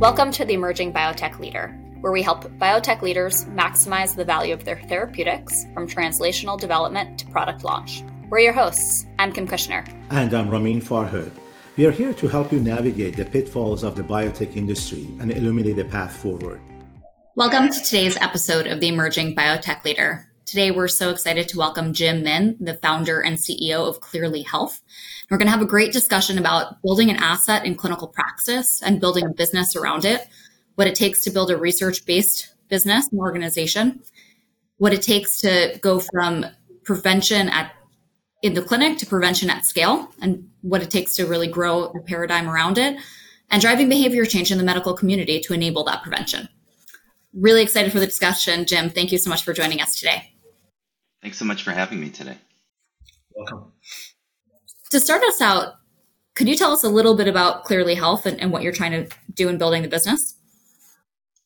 Welcome to the Emerging Biotech Leader, where we help biotech leaders maximize the value of their therapeutics from translational development to product launch. We're your hosts. I'm Kim Kushner. And I'm Ramin Farhood. We are here to help you navigate the pitfalls of the biotech industry and illuminate the path forward. Welcome to today's episode of the Emerging Biotech Leader. Today, we're so excited to welcome Jim Min, the founder and CEO of Cleerly Health. We're going to have a great discussion about building an asset in clinical practice and building a business around it, what it takes to build a research based business and organization, what it takes to go from prevention at in the clinic to prevention at scale and what it takes to really grow the paradigm around it and driving behavior change in the medical community to enable that prevention. Really excited for the discussion. Jim, thank you so much for joining us today. Thanks so much for having me today. Welcome. To start us out, could you tell us a little bit about Cleerly Health and, and what you're trying to do in building the business?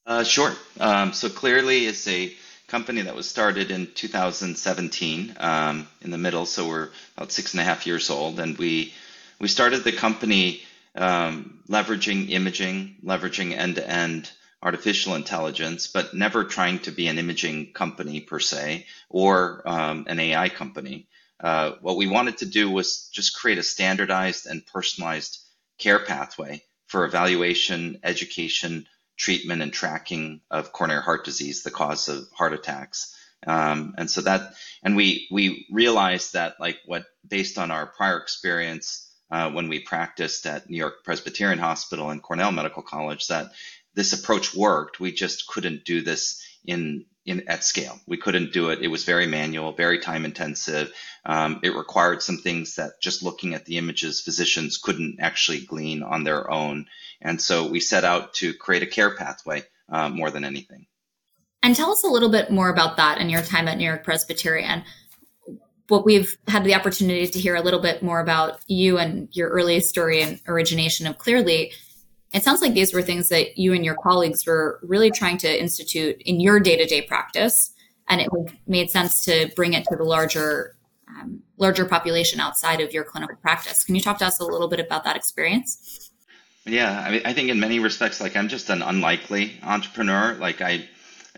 Uh, sure. Um, so Cleerly is a company that was started in 2017 um, in the middle, so we're about six and a half years old, and we we started the company um, leveraging imaging, leveraging end-to-end artificial intelligence, but never trying to be an imaging company per se or um, an AI company. Uh, what we wanted to do was just create a standardized and personalized care pathway for evaluation, education, treatment, and tracking of coronary heart disease, the cause of heart attacks. Um, and so that, and we we realized that like what based on our prior experience uh, when we practiced at New York Presbyterian Hospital and Cornell Medical College, that this approach worked. We just couldn't do this in in at scale. We couldn't do it. It was very manual, very time intensive. Um, it required some things that just looking at the images, physicians couldn't actually glean on their own. And so we set out to create a care pathway uh, more than anything. And tell us a little bit more about that and your time at New York Presbyterian. What we've had the opportunity to hear a little bit more about you and your early story and origination of Cleerly it sounds like these were things that you and your colleagues were really trying to institute in your day to day practice, and it made sense to bring it to the larger um, larger population outside of your clinical practice. Can you talk to us a little bit about that experience? Yeah, I, mean, I think in many respects, like I'm just an unlikely entrepreneur. Like I,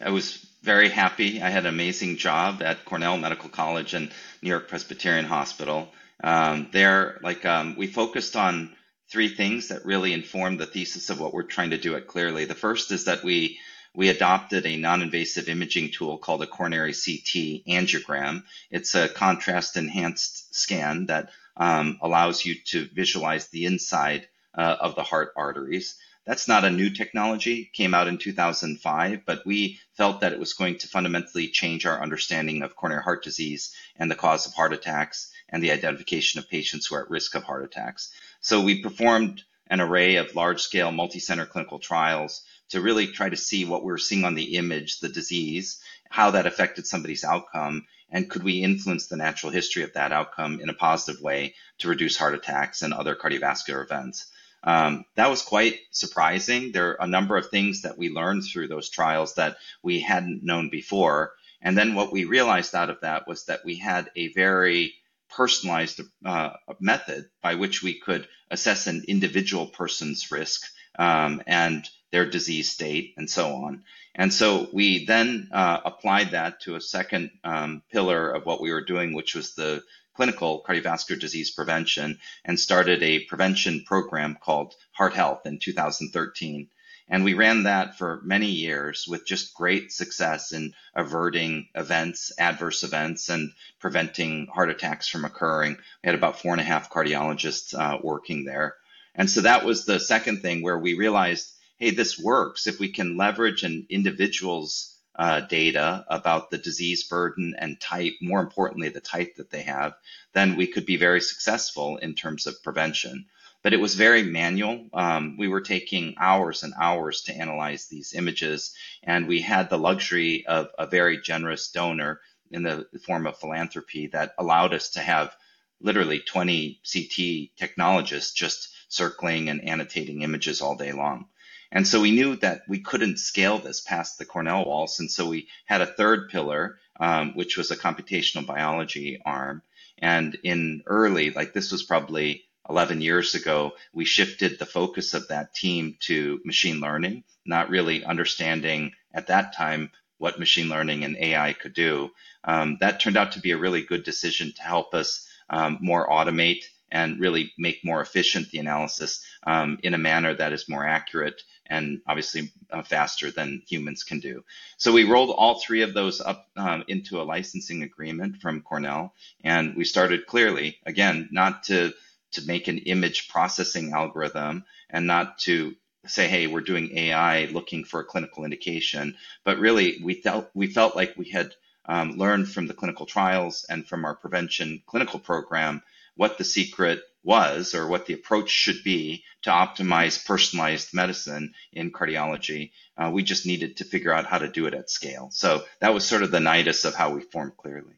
I was very happy. I had an amazing job at Cornell Medical College and New York Presbyterian Hospital. Um, there, like um, we focused on three things that really inform the thesis of what we're trying to do at Cleerly. The first is that we we adopted a non-invasive imaging tool called a coronary CT angiogram. It's a contrast enhanced scan that um, allows you to visualize the inside uh, of the heart arteries. That's not a new technology, came out in 2005, but we felt that it was going to fundamentally change our understanding of coronary heart disease and the cause of heart attacks and the identification of patients who are at risk of heart attacks. So we performed an array of large scale multi center clinical trials to really try to see what we were seeing on the image, the disease, how that affected somebody's outcome, and could we influence the natural history of that outcome in a positive way to reduce heart attacks and other cardiovascular events. Um, that was quite surprising. There are a number of things that we learned through those trials that we hadn't known before. And then what we realized out of that was that we had a very personalized uh, method by which we could assess an individual person's risk um, and their disease state and so on. And so we then uh, applied that to a second um, pillar of what we were doing, which was the clinical cardiovascular disease prevention, and started a prevention program called Heart Health in 2013. And we ran that for many years with just great success in averting events, adverse events, and preventing heart attacks from occurring. We had about four and a half cardiologists uh, working there. And so that was the second thing where we realized hey, this works. If we can leverage an individual's uh, data about the disease burden and type, more importantly, the type that they have, then we could be very successful in terms of prevention but it was very manual. Um, we were taking hours and hours to analyze these images, and we had the luxury of a very generous donor in the form of philanthropy that allowed us to have literally 20 CT technologists just circling and annotating images all day long. And so we knew that we couldn't scale this past the Cornell walls. And so we had a third pillar, um, which was a computational biology arm. And in early, like this was probably 11 years ago, we shifted the focus of that team to machine learning, not really understanding at that time what machine learning and AI could do. Um, that turned out to be a really good decision to help us um, more automate and really make more efficient the analysis um, in a manner that is more accurate and obviously uh, faster than humans can do. So we rolled all three of those up um, into a licensing agreement from Cornell, and we started Cleerly again not to to make an image processing algorithm and not to say, hey, we're doing AI looking for a clinical indication, but really we felt we felt like we had um, learned from the clinical trials and from our prevention clinical program what the secret was or what the approach should be to optimize personalized medicine in cardiology. Uh, we just needed to figure out how to do it at scale. So that was sort of the nidus of how we formed Cleerly.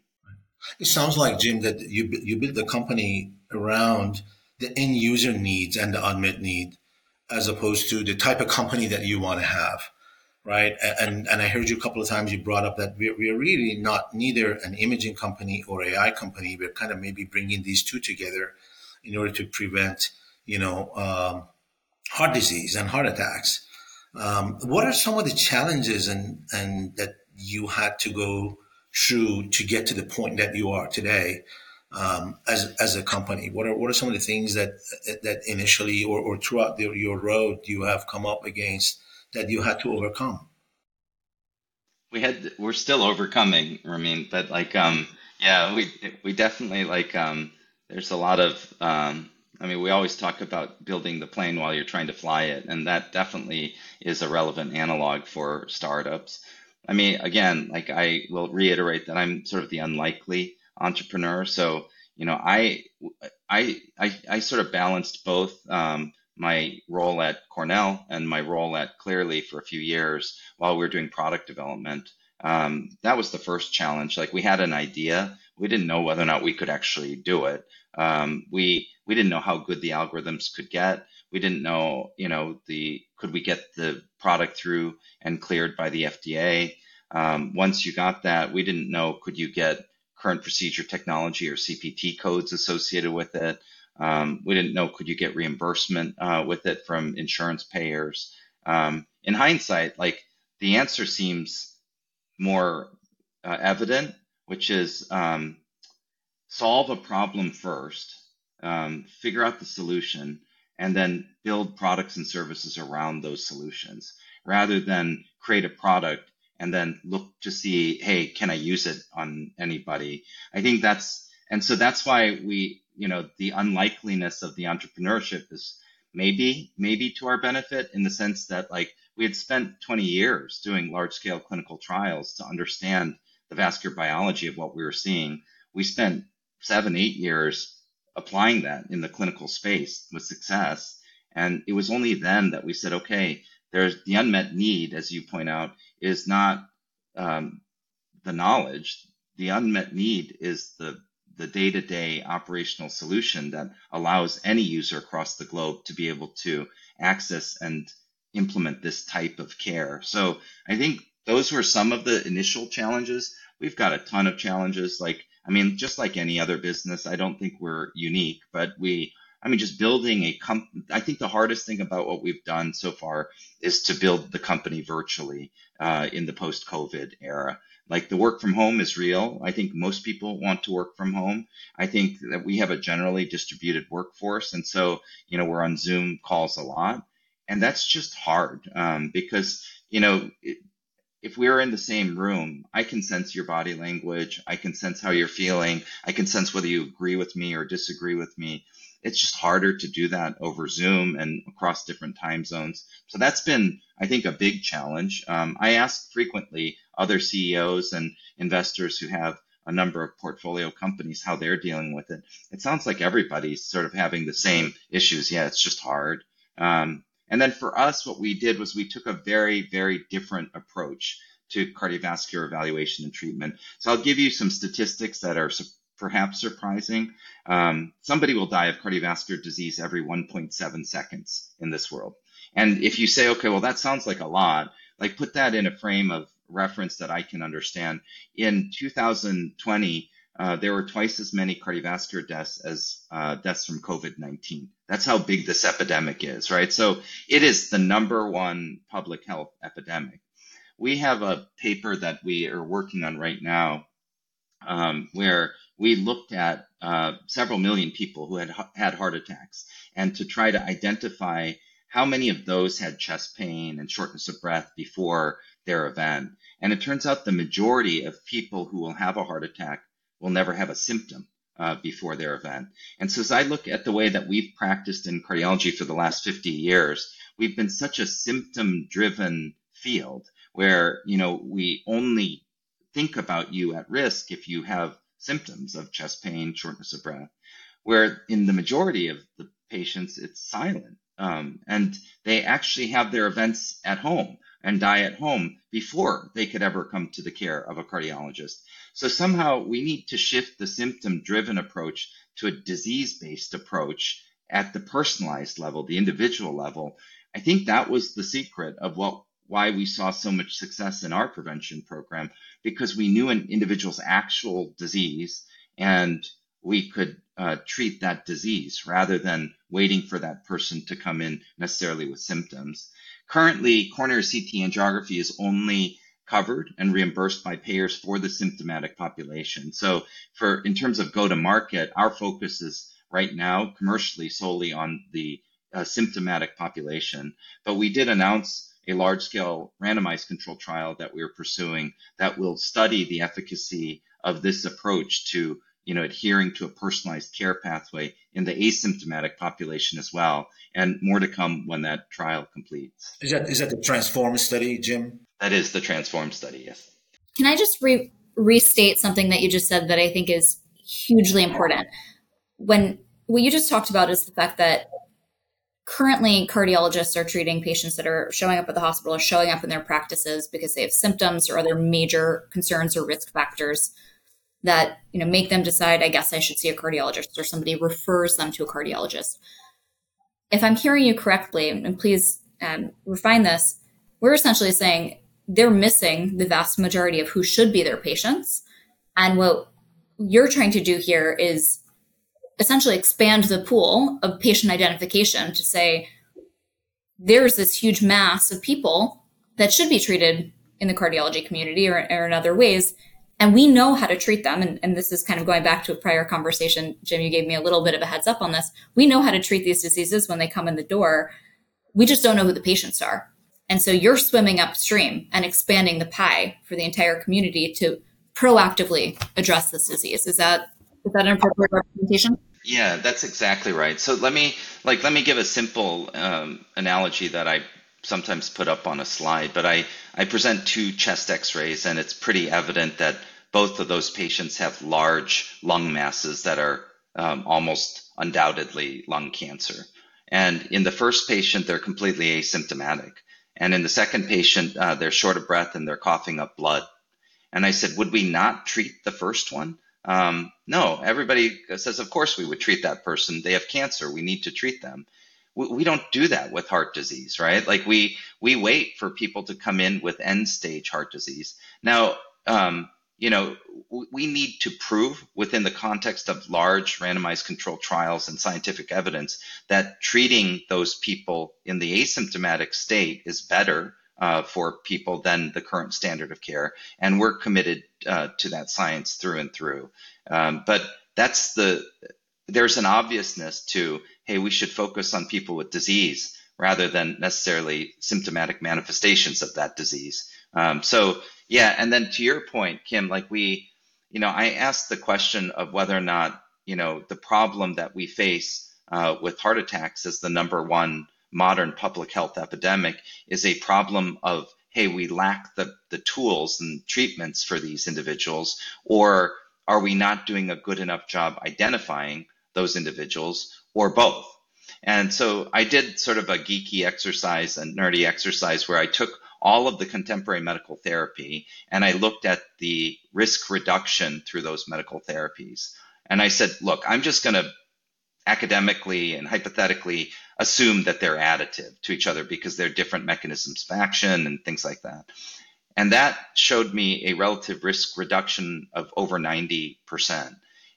It sounds like Jim that you you built the company around the end user needs and the unmet need, as opposed to the type of company that you want to have, right? And and I heard you a couple of times you brought up that we're, we're really not neither an imaging company or AI company. We're kind of maybe bringing these two together in order to prevent, you know, um, heart disease and heart attacks. Um, what are some of the challenges and and that you had to go through to get to the point that you are today um, as as a company? What are what are some of the things that that initially or, or throughout the, your road you have come up against that you had to overcome? We had we're still overcoming, Ramin, but like um yeah, we we definitely like um there's a lot of um I mean, we always talk about building the plane while you're trying to fly it, and that definitely is a relevant analog for startups. I mean, again, like I will reiterate that I'm sort of the unlikely entrepreneur. So, you know, I, I, I, I sort of balanced both um, my role at Cornell and my role at Cleerly for a few years while we were doing product development. Um, that was the first challenge. Like we had an idea, we didn't know whether or not we could actually do it. Um, we we didn't know how good the algorithms could get. We didn't know, you know, the could we get the product through and cleared by the FDA. Um, once you got that, we didn't know could you get current procedure technology or CPT codes associated with it. Um, we didn't know could you get reimbursement uh, with it from insurance payers. Um, in hindsight, like the answer seems more uh, evident, which is um, solve a problem first, um, figure out the solution, and then build products and services around those solutions rather than create a product and then look to see, hey, can I use it on anybody? I think that's, and so that's why we, you know, the unlikeliness of the entrepreneurship is maybe, maybe to our benefit in the sense that like we had spent 20 years doing large scale clinical trials to understand the vascular biology of what we were seeing. We spent seven, eight years applying that in the clinical space with success. And it was only then that we said, okay, there's the unmet need, as you point out, is not um, the knowledge. The unmet need is the the day-to-day operational solution that allows any user across the globe to be able to access and implement this type of care. So I think those were some of the initial challenges. We've got a ton of challenges. Like, I mean, just like any other business, I don't think we're unique, but we I mean, just building a company. I think the hardest thing about what we've done so far is to build the company virtually uh, in the post-COVID era. Like the work from home is real. I think most people want to work from home. I think that we have a generally distributed workforce, and so you know we're on Zoom calls a lot, and that's just hard um, because you know. It, if we are in the same room, I can sense your body language. I can sense how you're feeling. I can sense whether you agree with me or disagree with me it's just harder to do that over Zoom and across different time zones. So that's been, I think, a big challenge. Um, I ask frequently other CEOs and investors who have a number of portfolio companies how they're dealing with it. It sounds like everybody's sort of having the same issues. Yeah, it's just hard. Um, and then for us, what we did was we took a very, very different approach to cardiovascular evaluation and treatment. So I'll give you some statistics that are perhaps surprising. Um, somebody will die of cardiovascular disease every 1.7 seconds in this world. And if you say, okay, well, that sounds like a lot, like put that in a frame of reference that I can understand. In 2020, uh, there were twice as many cardiovascular deaths as uh, deaths from COVID 19. That's how big this epidemic is, right? So it is the number one public health epidemic. We have a paper that we are working on right now um, where we looked at uh, several million people who had had heart attacks and to try to identify how many of those had chest pain and shortness of breath before their event. And it turns out the majority of people who will have a heart attack will never have a symptom uh, before their event. And so as I look at the way that we've practiced in cardiology for the last 50 years, we've been such a symptom driven field where, you know, we only think about you at risk if you have symptoms of chest pain, shortness of breath, where in the majority of the patients, it's silent. Um, and they actually have their events at home and die at home before they could ever come to the care of a cardiologist. So somehow we need to shift the symptom driven approach to a disease based approach at the personalized level, the individual level. I think that was the secret of what why we saw so much success in our prevention program because we knew an individual's actual disease and we could uh, treat that disease rather than waiting for that person to come in necessarily with symptoms. Currently, coronary CT angiography is only covered and reimbursed by payers for the symptomatic population. So for in terms of go to market, our focus is right now commercially solely on the uh, symptomatic population. But we did announce a large scale randomized control trial that we are pursuing that will study the efficacy of this approach to you know, adhering to a personalized care pathway in the asymptomatic population as well, and more to come when that trial completes. Is that is that the Transform study, Jim? That is the Transform study, yes. Can I just re- restate something that you just said that I think is hugely important? When what you just talked about is the fact that currently cardiologists are treating patients that are showing up at the hospital or showing up in their practices because they have symptoms or other major concerns or risk factors that you know make them decide i guess i should see a cardiologist or somebody refers them to a cardiologist. If i'm hearing you correctly and please um, refine this we're essentially saying they're missing the vast majority of who should be their patients. And what you're trying to do here is essentially expand the pool of patient identification to say there's this huge mass of people that should be treated in the cardiology community or, or in other ways and we know how to treat them. And, and, this is kind of going back to a prior conversation. Jim, you gave me a little bit of a heads up on this. We know how to treat these diseases when they come in the door. We just don't know who the patients are. And so you're swimming upstream and expanding the pie for the entire community to proactively address this disease. Is that is that an appropriate representation? Yeah, that's exactly right. So let me like let me give a simple um, analogy that I sometimes put up on a slide, but I, I present two chest x-rays and it's pretty evident that both of those patients have large lung masses that are um, almost undoubtedly lung cancer. And in the first patient, they're completely asymptomatic. And in the second patient, uh, they're short of breath and they're coughing up blood. And I said, would we not treat the first one? Um, no, everybody says, of course we would treat that person. They have cancer. We need to treat them we, we don't do that with heart disease, right? Like we we wait for people to come in with end stage heart disease. Now, um, you know, we need to prove within the context of large randomized controlled trials and scientific evidence that treating those people in the asymptomatic state is better uh, for people than the current standard of care. And we're committed uh, to that science through and through. Um, but that's the, there's an obviousness to hey, we should focus on people with disease rather than necessarily symptomatic manifestations of that disease. Um, so yeah, and then to your point, Kim, like we, you know, I asked the question of whether or not you know the problem that we face uh, with heart attacks is the number one modern public health epidemic is a problem of hey, we lack the the tools and treatments for these individuals, or are we not doing a good enough job identifying those individuals, or both. And so I did sort of a geeky exercise, a nerdy exercise where I took all of the contemporary medical therapy and I looked at the risk reduction through those medical therapies. And I said, look, I'm just going to academically and hypothetically assume that they're additive to each other because they're different mechanisms of action and things like that. And that showed me a relative risk reduction of over 90%.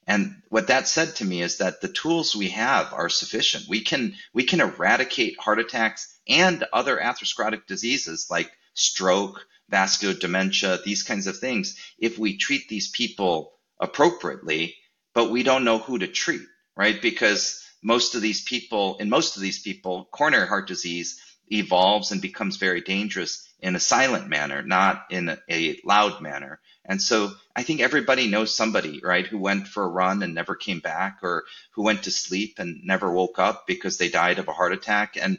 And what that said to me is that the tools we have are sufficient. We can we can eradicate heart attacks and other atherosclerotic diseases like stroke, vascular dementia, these kinds of things if we treat these people appropriately, but we don't know who to treat, right? Because most of these people, in most of these people, coronary heart disease evolves and becomes very dangerous in a silent manner, not in a loud manner. And so I think everybody knows somebody, right, who went for a run and never came back, or who went to sleep and never woke up because they died of a heart attack. And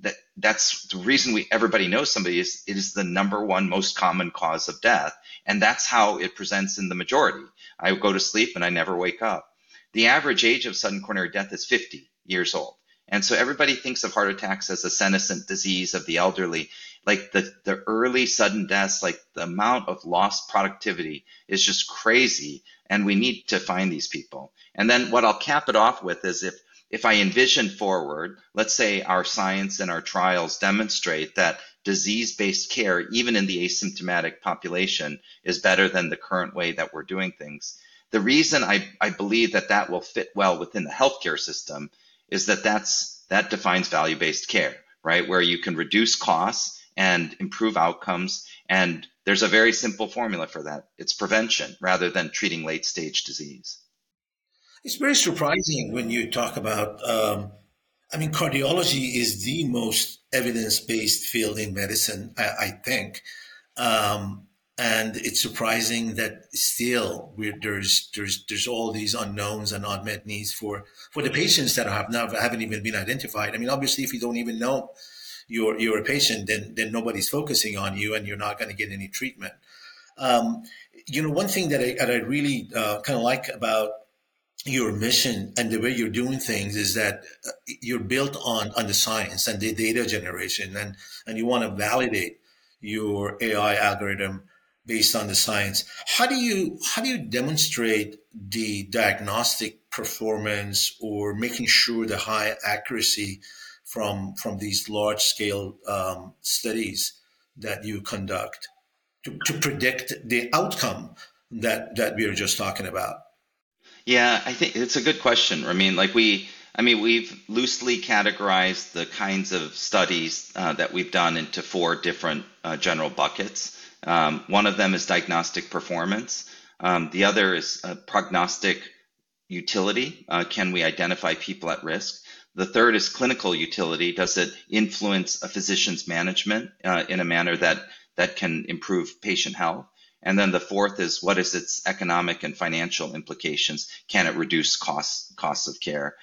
that that's the reason we everybody knows somebody is it is the number one most common cause of death. And that's how it presents in the majority. I go to sleep and I never wake up. The average age of sudden coronary death is 50 years old. And so everybody thinks of heart attacks as a senescent disease of the elderly like the the early sudden deaths like the amount of lost productivity is just crazy and we need to find these people and then what i'll cap it off with is if if i envision forward let's say our science and our trials demonstrate that disease-based care even in the asymptomatic population is better than the current way that we're doing things the reason i, I believe that that will fit well within the healthcare system is that that's that defines value-based care right where you can reduce costs and improve outcomes. And there's a very simple formula for that it's prevention rather than treating late stage disease. It's very surprising when you talk about, um, I mean, cardiology is the most evidence based field in medicine, I, I think. Um, and it's surprising that still there's there's there's all these unknowns and unmet needs for for the patients that have not haven't even been identified. I mean, obviously, if you don't even know you're you're a patient, then then nobody's focusing on you, and you're not going to get any treatment. Um, you know, one thing that I, that I really uh, kind of like about your mission and the way you're doing things is that uh, you're built on on the science and the data generation, and and you want to validate your AI algorithm based on the science. How do you how do you demonstrate the diagnostic performance or making sure the high accuracy from from these large scale um, studies that you conduct to, to predict the outcome that that we were just talking about? Yeah, I think it's a good question. I mean, like we, I mean, we've loosely categorized the kinds of studies uh, that we've done into four different uh, general buckets. Um, one of them is diagnostic performance. Um, the other is prognostic utility. Uh, can we identify people at risk? The third is clinical utility. Does it influence a physician's management uh, in a manner that, that can improve patient health? And then the fourth is what is its economic and financial implications? Can it reduce costs costs of care?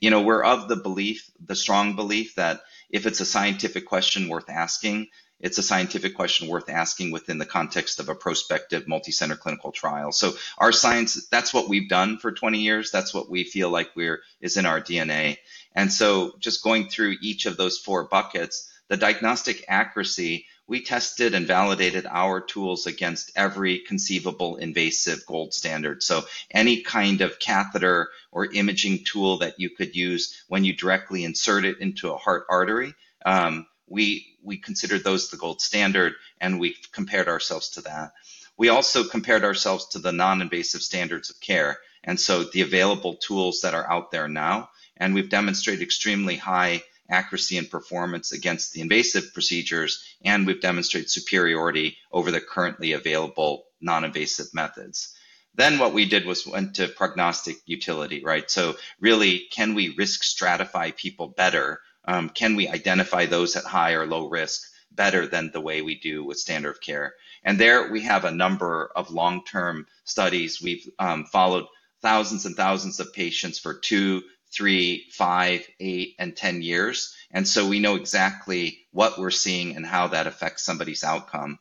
You know, we're of the belief, the strong belief that if it's a scientific question worth asking, it's a scientific question worth asking within the context of a prospective multi-center clinical trial. So our science, that's what we've done for 20 years. That's what we feel like we're is in our DNA. And so just going through each of those four buckets, the diagnostic accuracy, we tested and validated our tools against every conceivable invasive gold standard. So any kind of catheter or imaging tool that you could use when you directly insert it into a heart artery, um, we we considered those the gold standard, and we compared ourselves to that. We also compared ourselves to the non-invasive standards of care, and so the available tools that are out there now and we've demonstrated extremely high accuracy and performance against the invasive procedures, and we've demonstrated superiority over the currently available non-invasive methods. Then what we did was went to prognostic utility, right? So really, can we risk stratify people better? Um, can we identify those at high or low risk better than the way we do with standard of care? And there we have a number of long-term studies. We've um, followed thousands and thousands of patients for two, three, five, eight, and 10 years. And so we know exactly what we're seeing and how that affects somebody's outcome.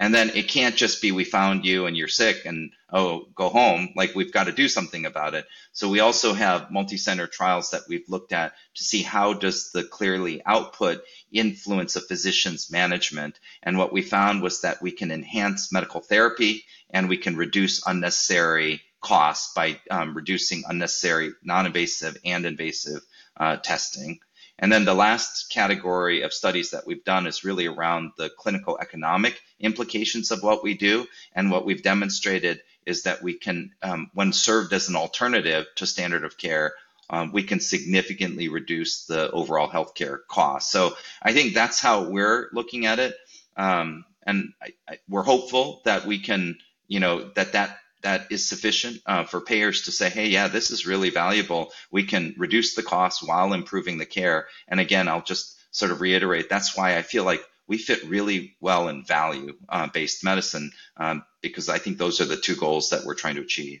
And then it can't just be we found you and you're sick and oh, go home. Like we've got to do something about it. So we also have multi-center trials that we've looked at to see how does the Cleerly output influence a physician's management. And what we found was that we can enhance medical therapy and we can reduce unnecessary costs by um, reducing unnecessary non-invasive and invasive uh, testing. And then the last category of studies that we've done is really around the clinical economic implications of what we do. And what we've demonstrated is that we can, um, when served as an alternative to standard of care, um, we can significantly reduce the overall healthcare cost. So I think that's how we're looking at it. Um, and I, I, we're hopeful that we can, you know, that that that is sufficient uh, for payers to say, hey, yeah, this is really valuable. We can reduce the cost while improving the care. And again, I'll just sort of reiterate that's why I feel like we fit really well in value uh, based medicine um, because I think those are the two goals that we're trying to achieve.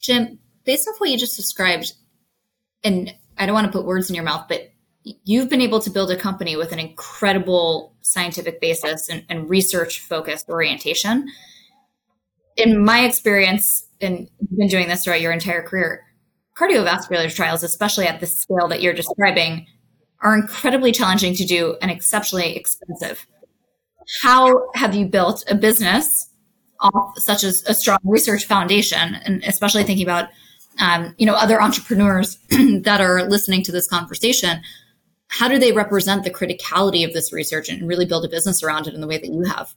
Jim, based off what you just described, and I don't want to put words in your mouth, but you've been able to build a company with an incredible scientific basis and, and research focused orientation in my experience, and you've been doing this throughout your entire career, cardiovascular trials, especially at the scale that you're describing, are incredibly challenging to do and exceptionally expensive. How have you built a business off such as a strong research foundation, and especially thinking about um, you know other entrepreneurs that are listening to this conversation? How do they represent the criticality of this research and really build a business around it in the way that you have?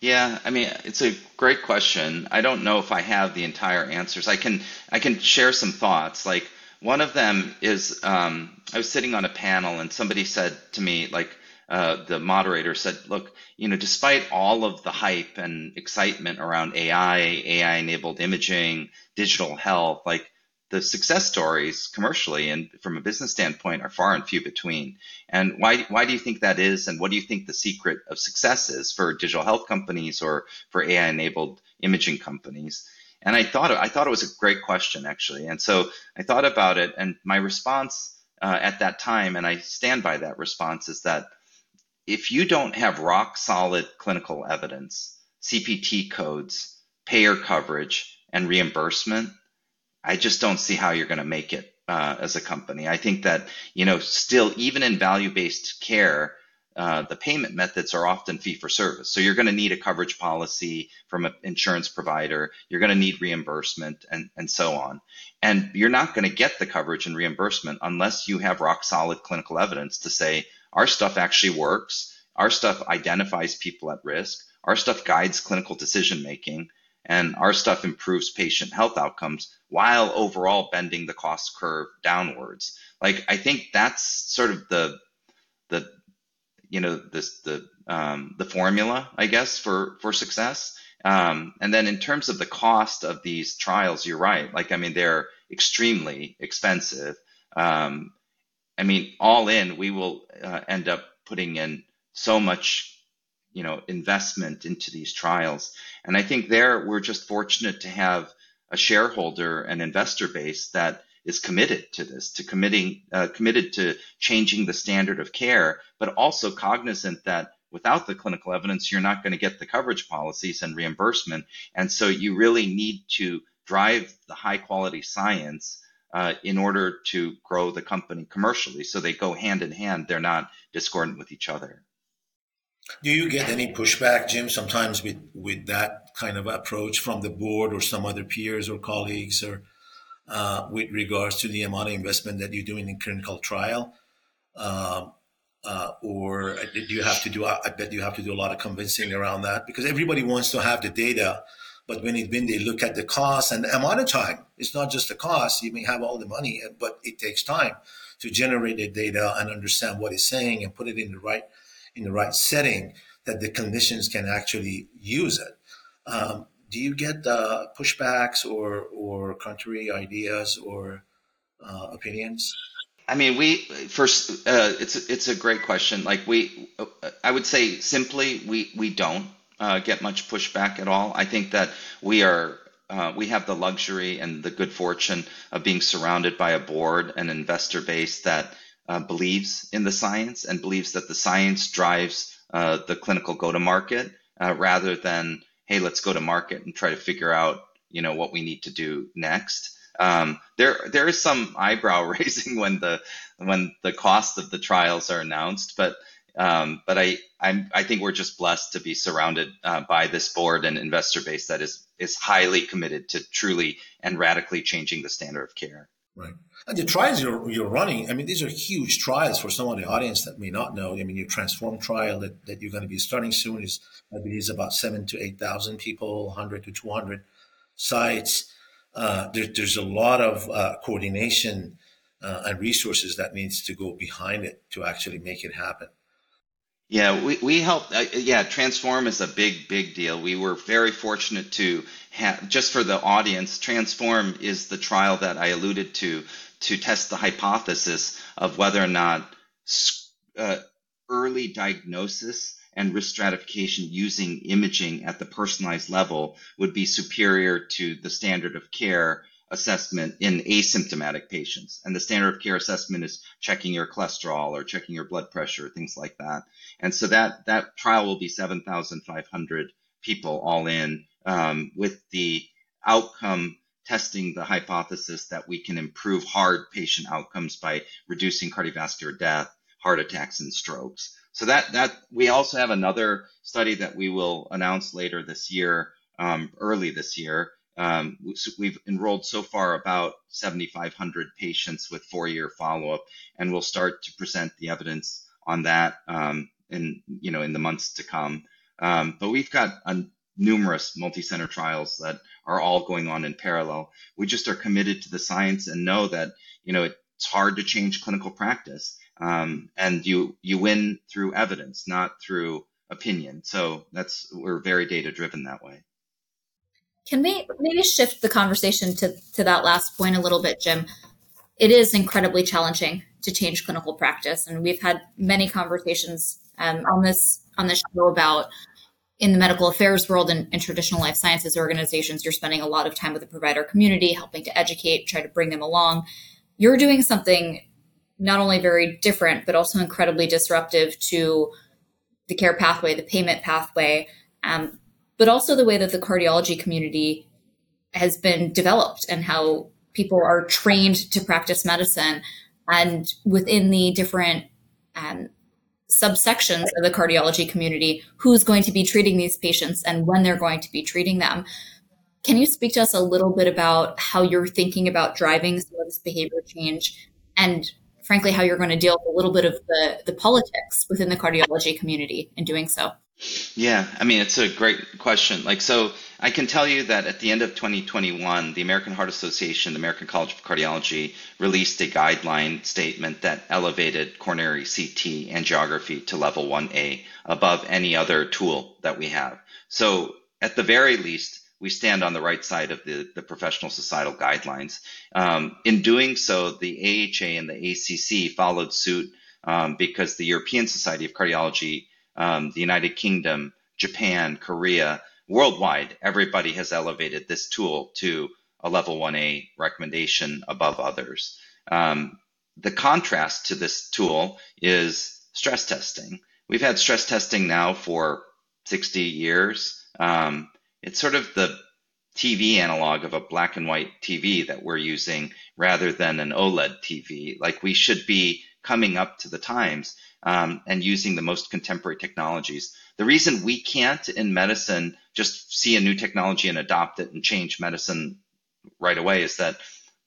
Yeah, I mean, it's a great question. I don't know if I have the entire answers. I can I can share some thoughts. Like one of them is um, I was sitting on a panel and somebody said to me, like uh, the moderator said, look, you know, despite all of the hype and excitement around AI, AI enabled imaging, digital health, like the success stories commercially and from a business standpoint are far and few between. And why, why do you think that is? And what do you think the secret of success is for digital health companies or for AI enabled imaging companies? And I thought, I thought it was a great question actually. And so I thought about it and my response uh, at that time, and I stand by that response is that if you don't have rock solid clinical evidence, CPT codes, payer coverage, and reimbursement, I just don't see how you're going to make it uh, as a company. I think that, you know, still, even in value based care, uh, the payment methods are often fee for service. So you're going to need a coverage policy from an insurance provider. You're going to need reimbursement and, and so on. And you're not going to get the coverage and reimbursement unless you have rock solid clinical evidence to say our stuff actually works. Our stuff identifies people at risk. Our stuff guides clinical decision making and our stuff improves patient health outcomes while overall bending the cost curve downwards. Like I think that's sort of the the you know this the um, the formula I guess for for success. Um, and then in terms of the cost of these trials, you're right. Like I mean they're extremely expensive. Um, I mean all in we will uh, end up putting in so much you know investment into these trials. And i think there we're just fortunate to have a shareholder and investor base that is committed to this to committing uh, committed to changing the standard of care but also cognizant that without the clinical evidence you're not going to get the coverage policies and reimbursement. And so you really need to drive the high quality science uh, in order to grow the company commercially. So they go hand in hand. They're not discordant with each other do you get any pushback, Jim, sometimes with, with that kind of approach from the board or some other peers or colleagues or uh, with regards to the amount of investment that you're doing in clinical trial? Um, uh, or do you have to do, I bet you have to do a lot of convincing around that because everybody wants to have the data. But when, it, when they look at the cost and the amount of time, it's not just the cost. You may have all the money, but it takes time to generate the data and understand what it's saying and put it in the right – in the right setting that the clinicians can actually use it. Um, do you get uh, pushbacks or or contrary ideas or uh, opinions? I mean, we first. Uh, it's it's a great question. Like we, I would say simply, we we don't uh, get much pushback at all. I think that we are. Uh, we have the luxury and the good fortune of being surrounded by a board and investor base that uh, believes in the science and believes that the science drives uh, the clinical go to market uh, rather than hey let's go to market and try to figure out you know what we need to do next. Um, there there is some eyebrow raising when the when the cost of the trials are announced but um, but I I'm, i think we're just blessed to be surrounded uh, by this board and investor base that is is highly committed to truly and radically changing the standard of care Right. And the trials you're, you're running, I mean, these are huge trials for some of the audience that may not know. I mean, your Transform trial that, that you're going to be starting soon is, I believe, is about seven to 8,000 people, 100 to 200 sites. Uh, there, there's a lot of uh, coordination uh, and resources that needs to go behind it to actually make it happen. Yeah, we, we helped. Uh, yeah, Transform is a big, big deal. We were very fortunate to have, just for the audience, Transform is the trial that I alluded to to test the hypothesis of whether or not uh, early diagnosis and risk stratification using imaging at the personalized level would be superior to the standard of care assessment in asymptomatic patients. And the standard of care assessment is checking your cholesterol or checking your blood pressure, things like that. And so that, that trial will be 7,500 people all in um, with the outcome testing the hypothesis that we can improve hard patient outcomes by reducing cardiovascular death, heart attacks, and strokes. So that, that we also have another study that we will announce later this year, um, early this year, um, we've enrolled so far about 7,500 patients with four-year follow-up, and we'll start to present the evidence on that um, in you know in the months to come. Um, but we've got a, numerous multi-center trials that are all going on in parallel. We just are committed to the science and know that you know it's hard to change clinical practice, um, and you you win through evidence, not through opinion. So that's we're very data driven that way. Can we maybe shift the conversation to, to that last point a little bit, Jim? It is incredibly challenging to change clinical practice, and we've had many conversations um, on this on this show about in the medical affairs world and, traditional life sciences organizations. You're spending a lot of time with the provider community, helping to educate, try to bring them along. You're doing something not only very different, but also incredibly disruptive to the care pathway, the payment pathway. Um, but also the way that the cardiology community has been developed and how people are trained to practice medicine. And within the different um, subsections of the cardiology community who's going to be treating these patients and when they're going to be treating them. Can you speak to us a little bit about how you're thinking about driving some of this behavior change and frankly how you're going to deal with a little bit of the, the politics within the cardiology community in doing so yeah, I mean, it's a great question. Like, so I can tell you that at the end of 2021, the American Heart Association, the American College of Cardiology released a guideline statement that elevated coronary CT angiography to level 1A above any other tool that we have. So, at the very least, we stand on the right side of the, the professional societal guidelines. Um, in doing so, the AHA and the ACC followed suit um, because the European Society of Cardiology um, the United Kingdom, Japan, Korea, worldwide, everybody has elevated this tool to a level 1A recommendation above others. Um, the contrast to this tool is stress testing. We've had stress testing now for 60 years. Um, it's sort of the TV analog of a black and white TV that we're using rather than an OLED TV. Like we should be coming up to the times um, and using the most contemporary technologies. The reason we can't in medicine just see a new technology and adopt it and change medicine right away is that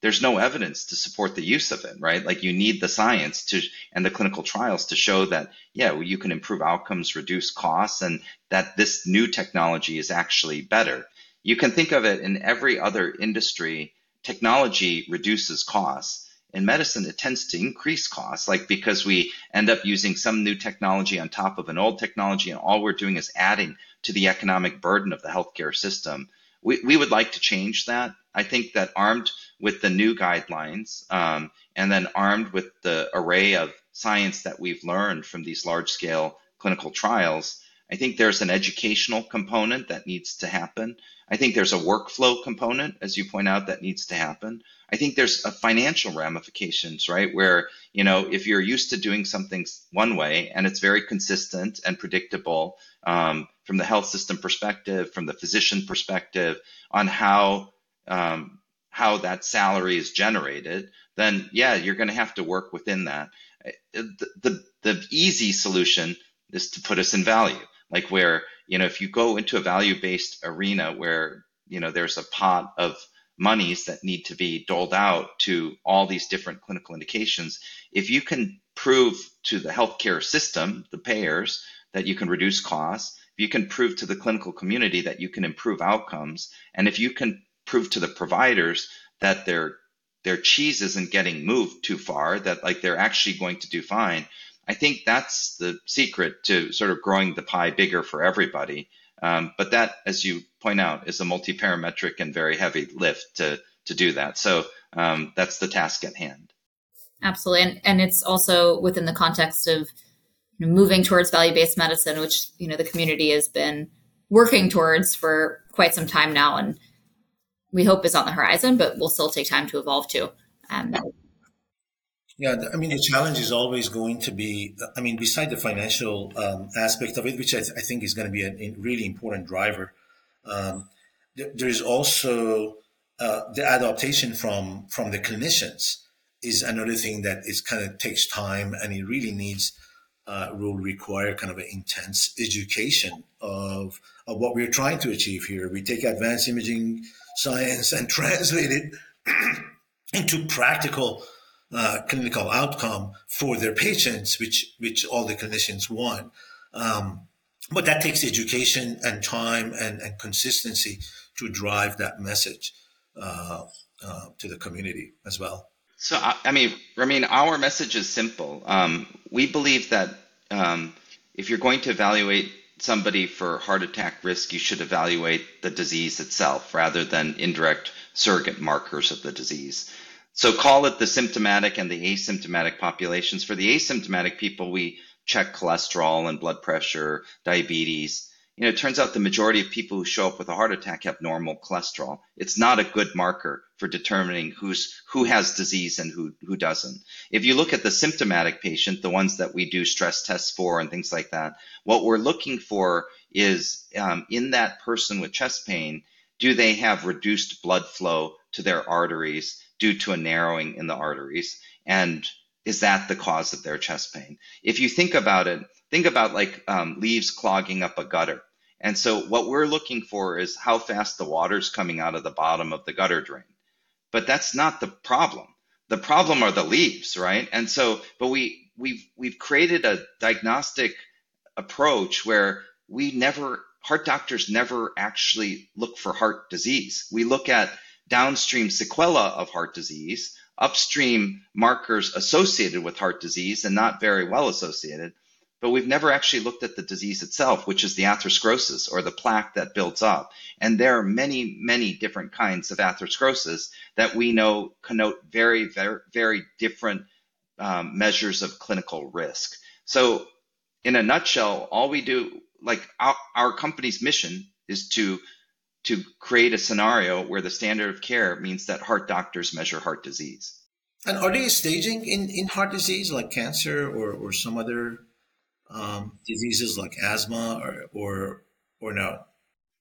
there's no evidence to support the use of it, right? Like you need the science to and the clinical trials to show that yeah, well, you can improve outcomes, reduce costs, and that this new technology is actually better. You can think of it in every other industry. Technology reduces costs in medicine, it tends to increase costs, like because we end up using some new technology on top of an old technology, and all we're doing is adding to the economic burden of the healthcare system. We, we would like to change that. I think that armed with the new guidelines um, and then armed with the array of science that we've learned from these large scale clinical trials, I think there's an educational component that needs to happen. I think there's a workflow component, as you point out, that needs to happen. I think there's a financial ramifications, right? Where, you know, if you're used to doing something one way and it's very consistent and predictable um, from the health system perspective, from the physician perspective on how, um, how that salary is generated, then yeah, you're going to have to work within that. The, the, the easy solution is to put us in value, like where, you know, if you go into a value based arena where, you know, there's a pot of monies that need to be doled out to all these different clinical indications, if you can prove to the healthcare system, the payers, that you can reduce costs, if you can prove to the clinical community that you can improve outcomes, and if you can prove to the providers that their their cheese isn't getting moved too far, that like they're actually going to do fine. I think that's the secret to sort of growing the pie bigger for everybody. Um, but that, as you point out, is a multi-parametric and very heavy lift to to do that. So um, that's the task at hand. Absolutely, and and it's also within the context of you know, moving towards value-based medicine, which you know the community has been working towards for quite some time now, and we hope is on the horizon, but will still take time to evolve too. Um, yeah, I mean, the challenge is always going to be, I mean, beside the financial um, aspect of it, which I, th- I, think is going to be a, really important driver, um, th- there's also uh, the adaptation from from the clinicians is another thing that is kind of takes time and it really needs uh, will require kind of an intense education of of what we're trying to achieve here. We take advanced imaging science and translate it into practical uh, clinical outcome for their patients, which which all the clinicians want. Um, but that takes education and time and, and consistency to drive that message uh, uh, to the community as well. So, I mean, I mean, our message is simple. Um, we believe that um, if you're going to evaluate somebody for heart attack risk, you should evaluate the disease itself rather than indirect surrogate markers of the disease. So call it the symptomatic and the asymptomatic populations. For the asymptomatic people, we check cholesterol and blood pressure, diabetes, you know, it turns out the majority of people who show up with a heart attack have normal cholesterol. It's not a good marker for determining who's who has disease and who who doesn't. If you look at the symptomatic patient, the ones that we do stress tests for and things like that, what we're looking for is um, in that person with chest pain, do they have reduced blood flow to their arteries due to a narrowing in the arteries, and is that the cause of their chest pain? If you think about it, think about like um, leaves clogging up a gutter and so what we're looking for is how fast the water's coming out of the bottom of the gutter drain. But that's not the problem. The problem are the leaves, right? And so, but we we've we've created a diagnostic approach where we never heart doctors never actually look for heart disease. We look at downstream sequela of heart disease, upstream markers associated with heart disease and not very well associated but we've never actually looked at the disease itself, which is the atherosclerosis or the plaque that builds up. And there are many, many different kinds of atherosclerosis that we know connote very, very, very different um, measures of clinical risk. So, in a nutshell, all we do, like our, our company's mission, is to to create a scenario where the standard of care means that heart doctors measure heart disease. And are they staging in, in heart disease like cancer or, or some other um, diseases like asthma or, or or no?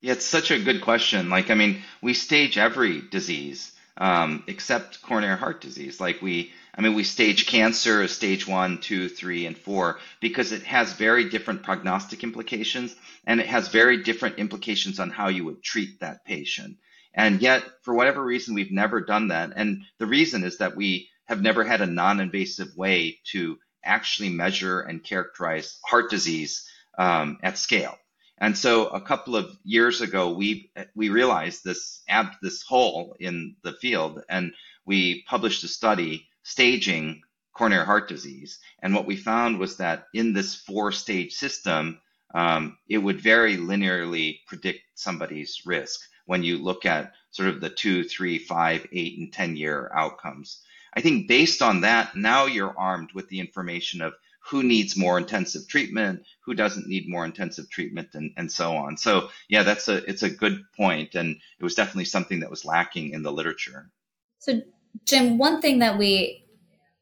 Yeah, it's such a good question. Like, I mean, we stage every disease um, except coronary heart disease. Like we, I mean, we stage cancer as stage one, two, three, and four because it has very different prognostic implications and it has very different implications on how you would treat that patient. And yet, for whatever reason, we've never done that. And the reason is that we have never had a non-invasive way to actually measure and characterize heart disease um, at scale. And so a couple of years ago, we we realized this ab, this hole in the field, and we published a study staging coronary heart disease. And what we found was that in this four stage system, um, it would very linearly predict somebody's risk when you look at sort of the two, three, five, eight, and 10 year outcomes. I think based on that, now you're armed with the information of who needs more intensive treatment, who doesn't need more intensive treatment, and, and so on. So yeah, that's a it's a good point, and it was definitely something that was lacking in the literature. So Jim, one thing that we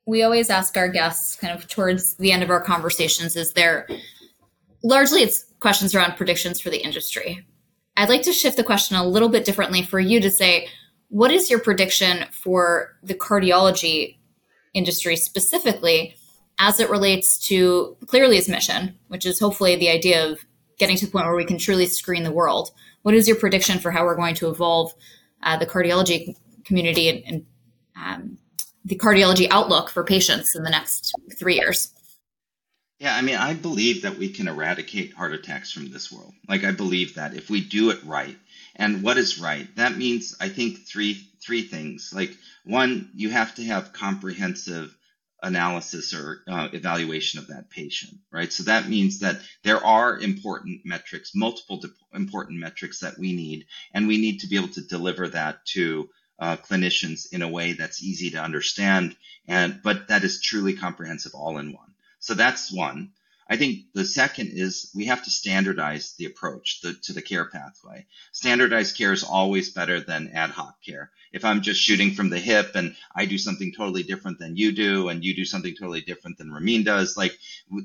we always ask our guests kind of towards the end of our conversations is there largely it's questions around predictions for the industry. I'd like to shift the question a little bit differently for you to say, what is your prediction for the cardiology industry specifically as it relates to Cleerly's mission, which is hopefully the idea of getting to the point where we can truly screen the world? What is your prediction for how we're going to evolve uh, the cardiology community and, and um, the cardiology outlook for patients in the next three years? Yeah, I mean, I believe that we can eradicate heart attacks from this world. Like, I believe that if we do it right. And what is right? That means, I think, three three things. Like, one, you have to have comprehensive analysis or uh, evaluation of that patient, right? So that means that there are important metrics, multiple de- important metrics that we need, and we need to be able to deliver that to uh, clinicians in a way that's easy to understand, and but that is truly comprehensive, all in one. So that's one. I think the second is we have to standardize the approach the, to the care pathway. Standardized care is always better than ad hoc care. If I'm just shooting from the hip and I do something totally different than you do, and you do something totally different than Ramin does, like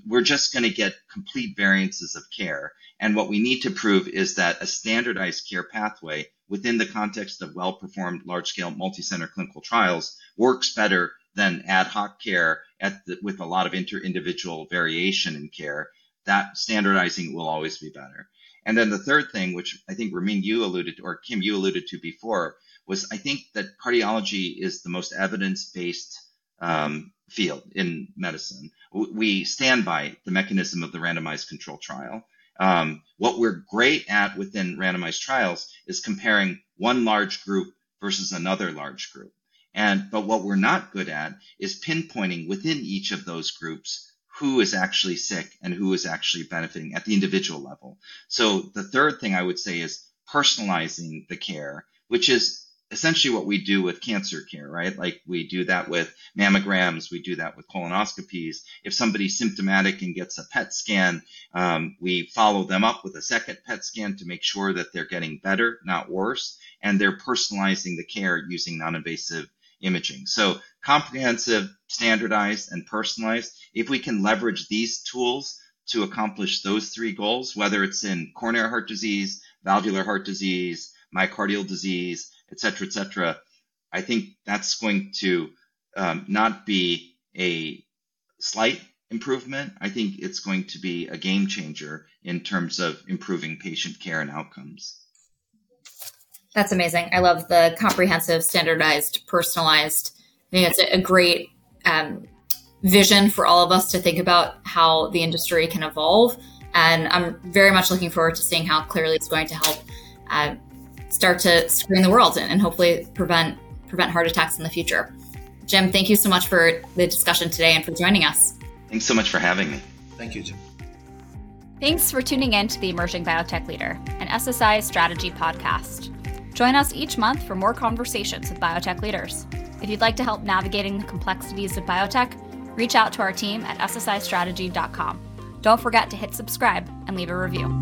we're just going to get complete variances of care. And what we need to prove is that a standardized care pathway within the context of well performed large scale multi center clinical trials works better than ad hoc care the, with a lot of inter individual variation in care, that standardizing will always be better. And then the third thing, which I think Ramin you alluded to, or Kim you alluded to before, was I think that cardiology is the most evidence based um, field in medicine. We stand by the mechanism of the randomized control trial. Um, what we're great at within randomized trials is comparing one large group versus another large group. And but what we're not good at is pinpointing within each of those groups who is actually sick and who is actually benefiting at the individual level. So the third thing I would say is personalizing the care, which is essentially what we do with cancer care, right? Like we do that with mammograms, we do that with colonoscopies. If somebody's symptomatic and gets a PET scan, um, we follow them up with a second PET scan to make sure that they're getting better, not worse, and they're personalizing the care using non-invasive imaging. So comprehensive, standardized, and personalized. If we can leverage these tools to accomplish those three goals, whether it's in coronary heart disease, valvular heart disease, myocardial disease, et cetera, et cetera, I think that's going to um, not be a slight improvement. I think it's going to be a game changer in terms of improving patient care and outcomes. That's amazing. I love the comprehensive, standardized, personalized. I think it's a, great um, vision for all of us to think about how the industry can evolve. And I'm very much looking forward to seeing how Cleerly it's going to help uh, start to screen the world and, and hopefully prevent prevent heart attacks in the future. Jim, thank you so much for the discussion today and for joining us. Thanks so much for having me. Thank you, Jim. Thanks for tuning in to the Emerging Biotech Leader, an SSI strategy podcast. Join us each month for more conversations with biotech leaders. If you'd like to help navigating the complexities of biotech, reach out to our team at ssistrategy.com. Don't forget to hit subscribe and leave a review.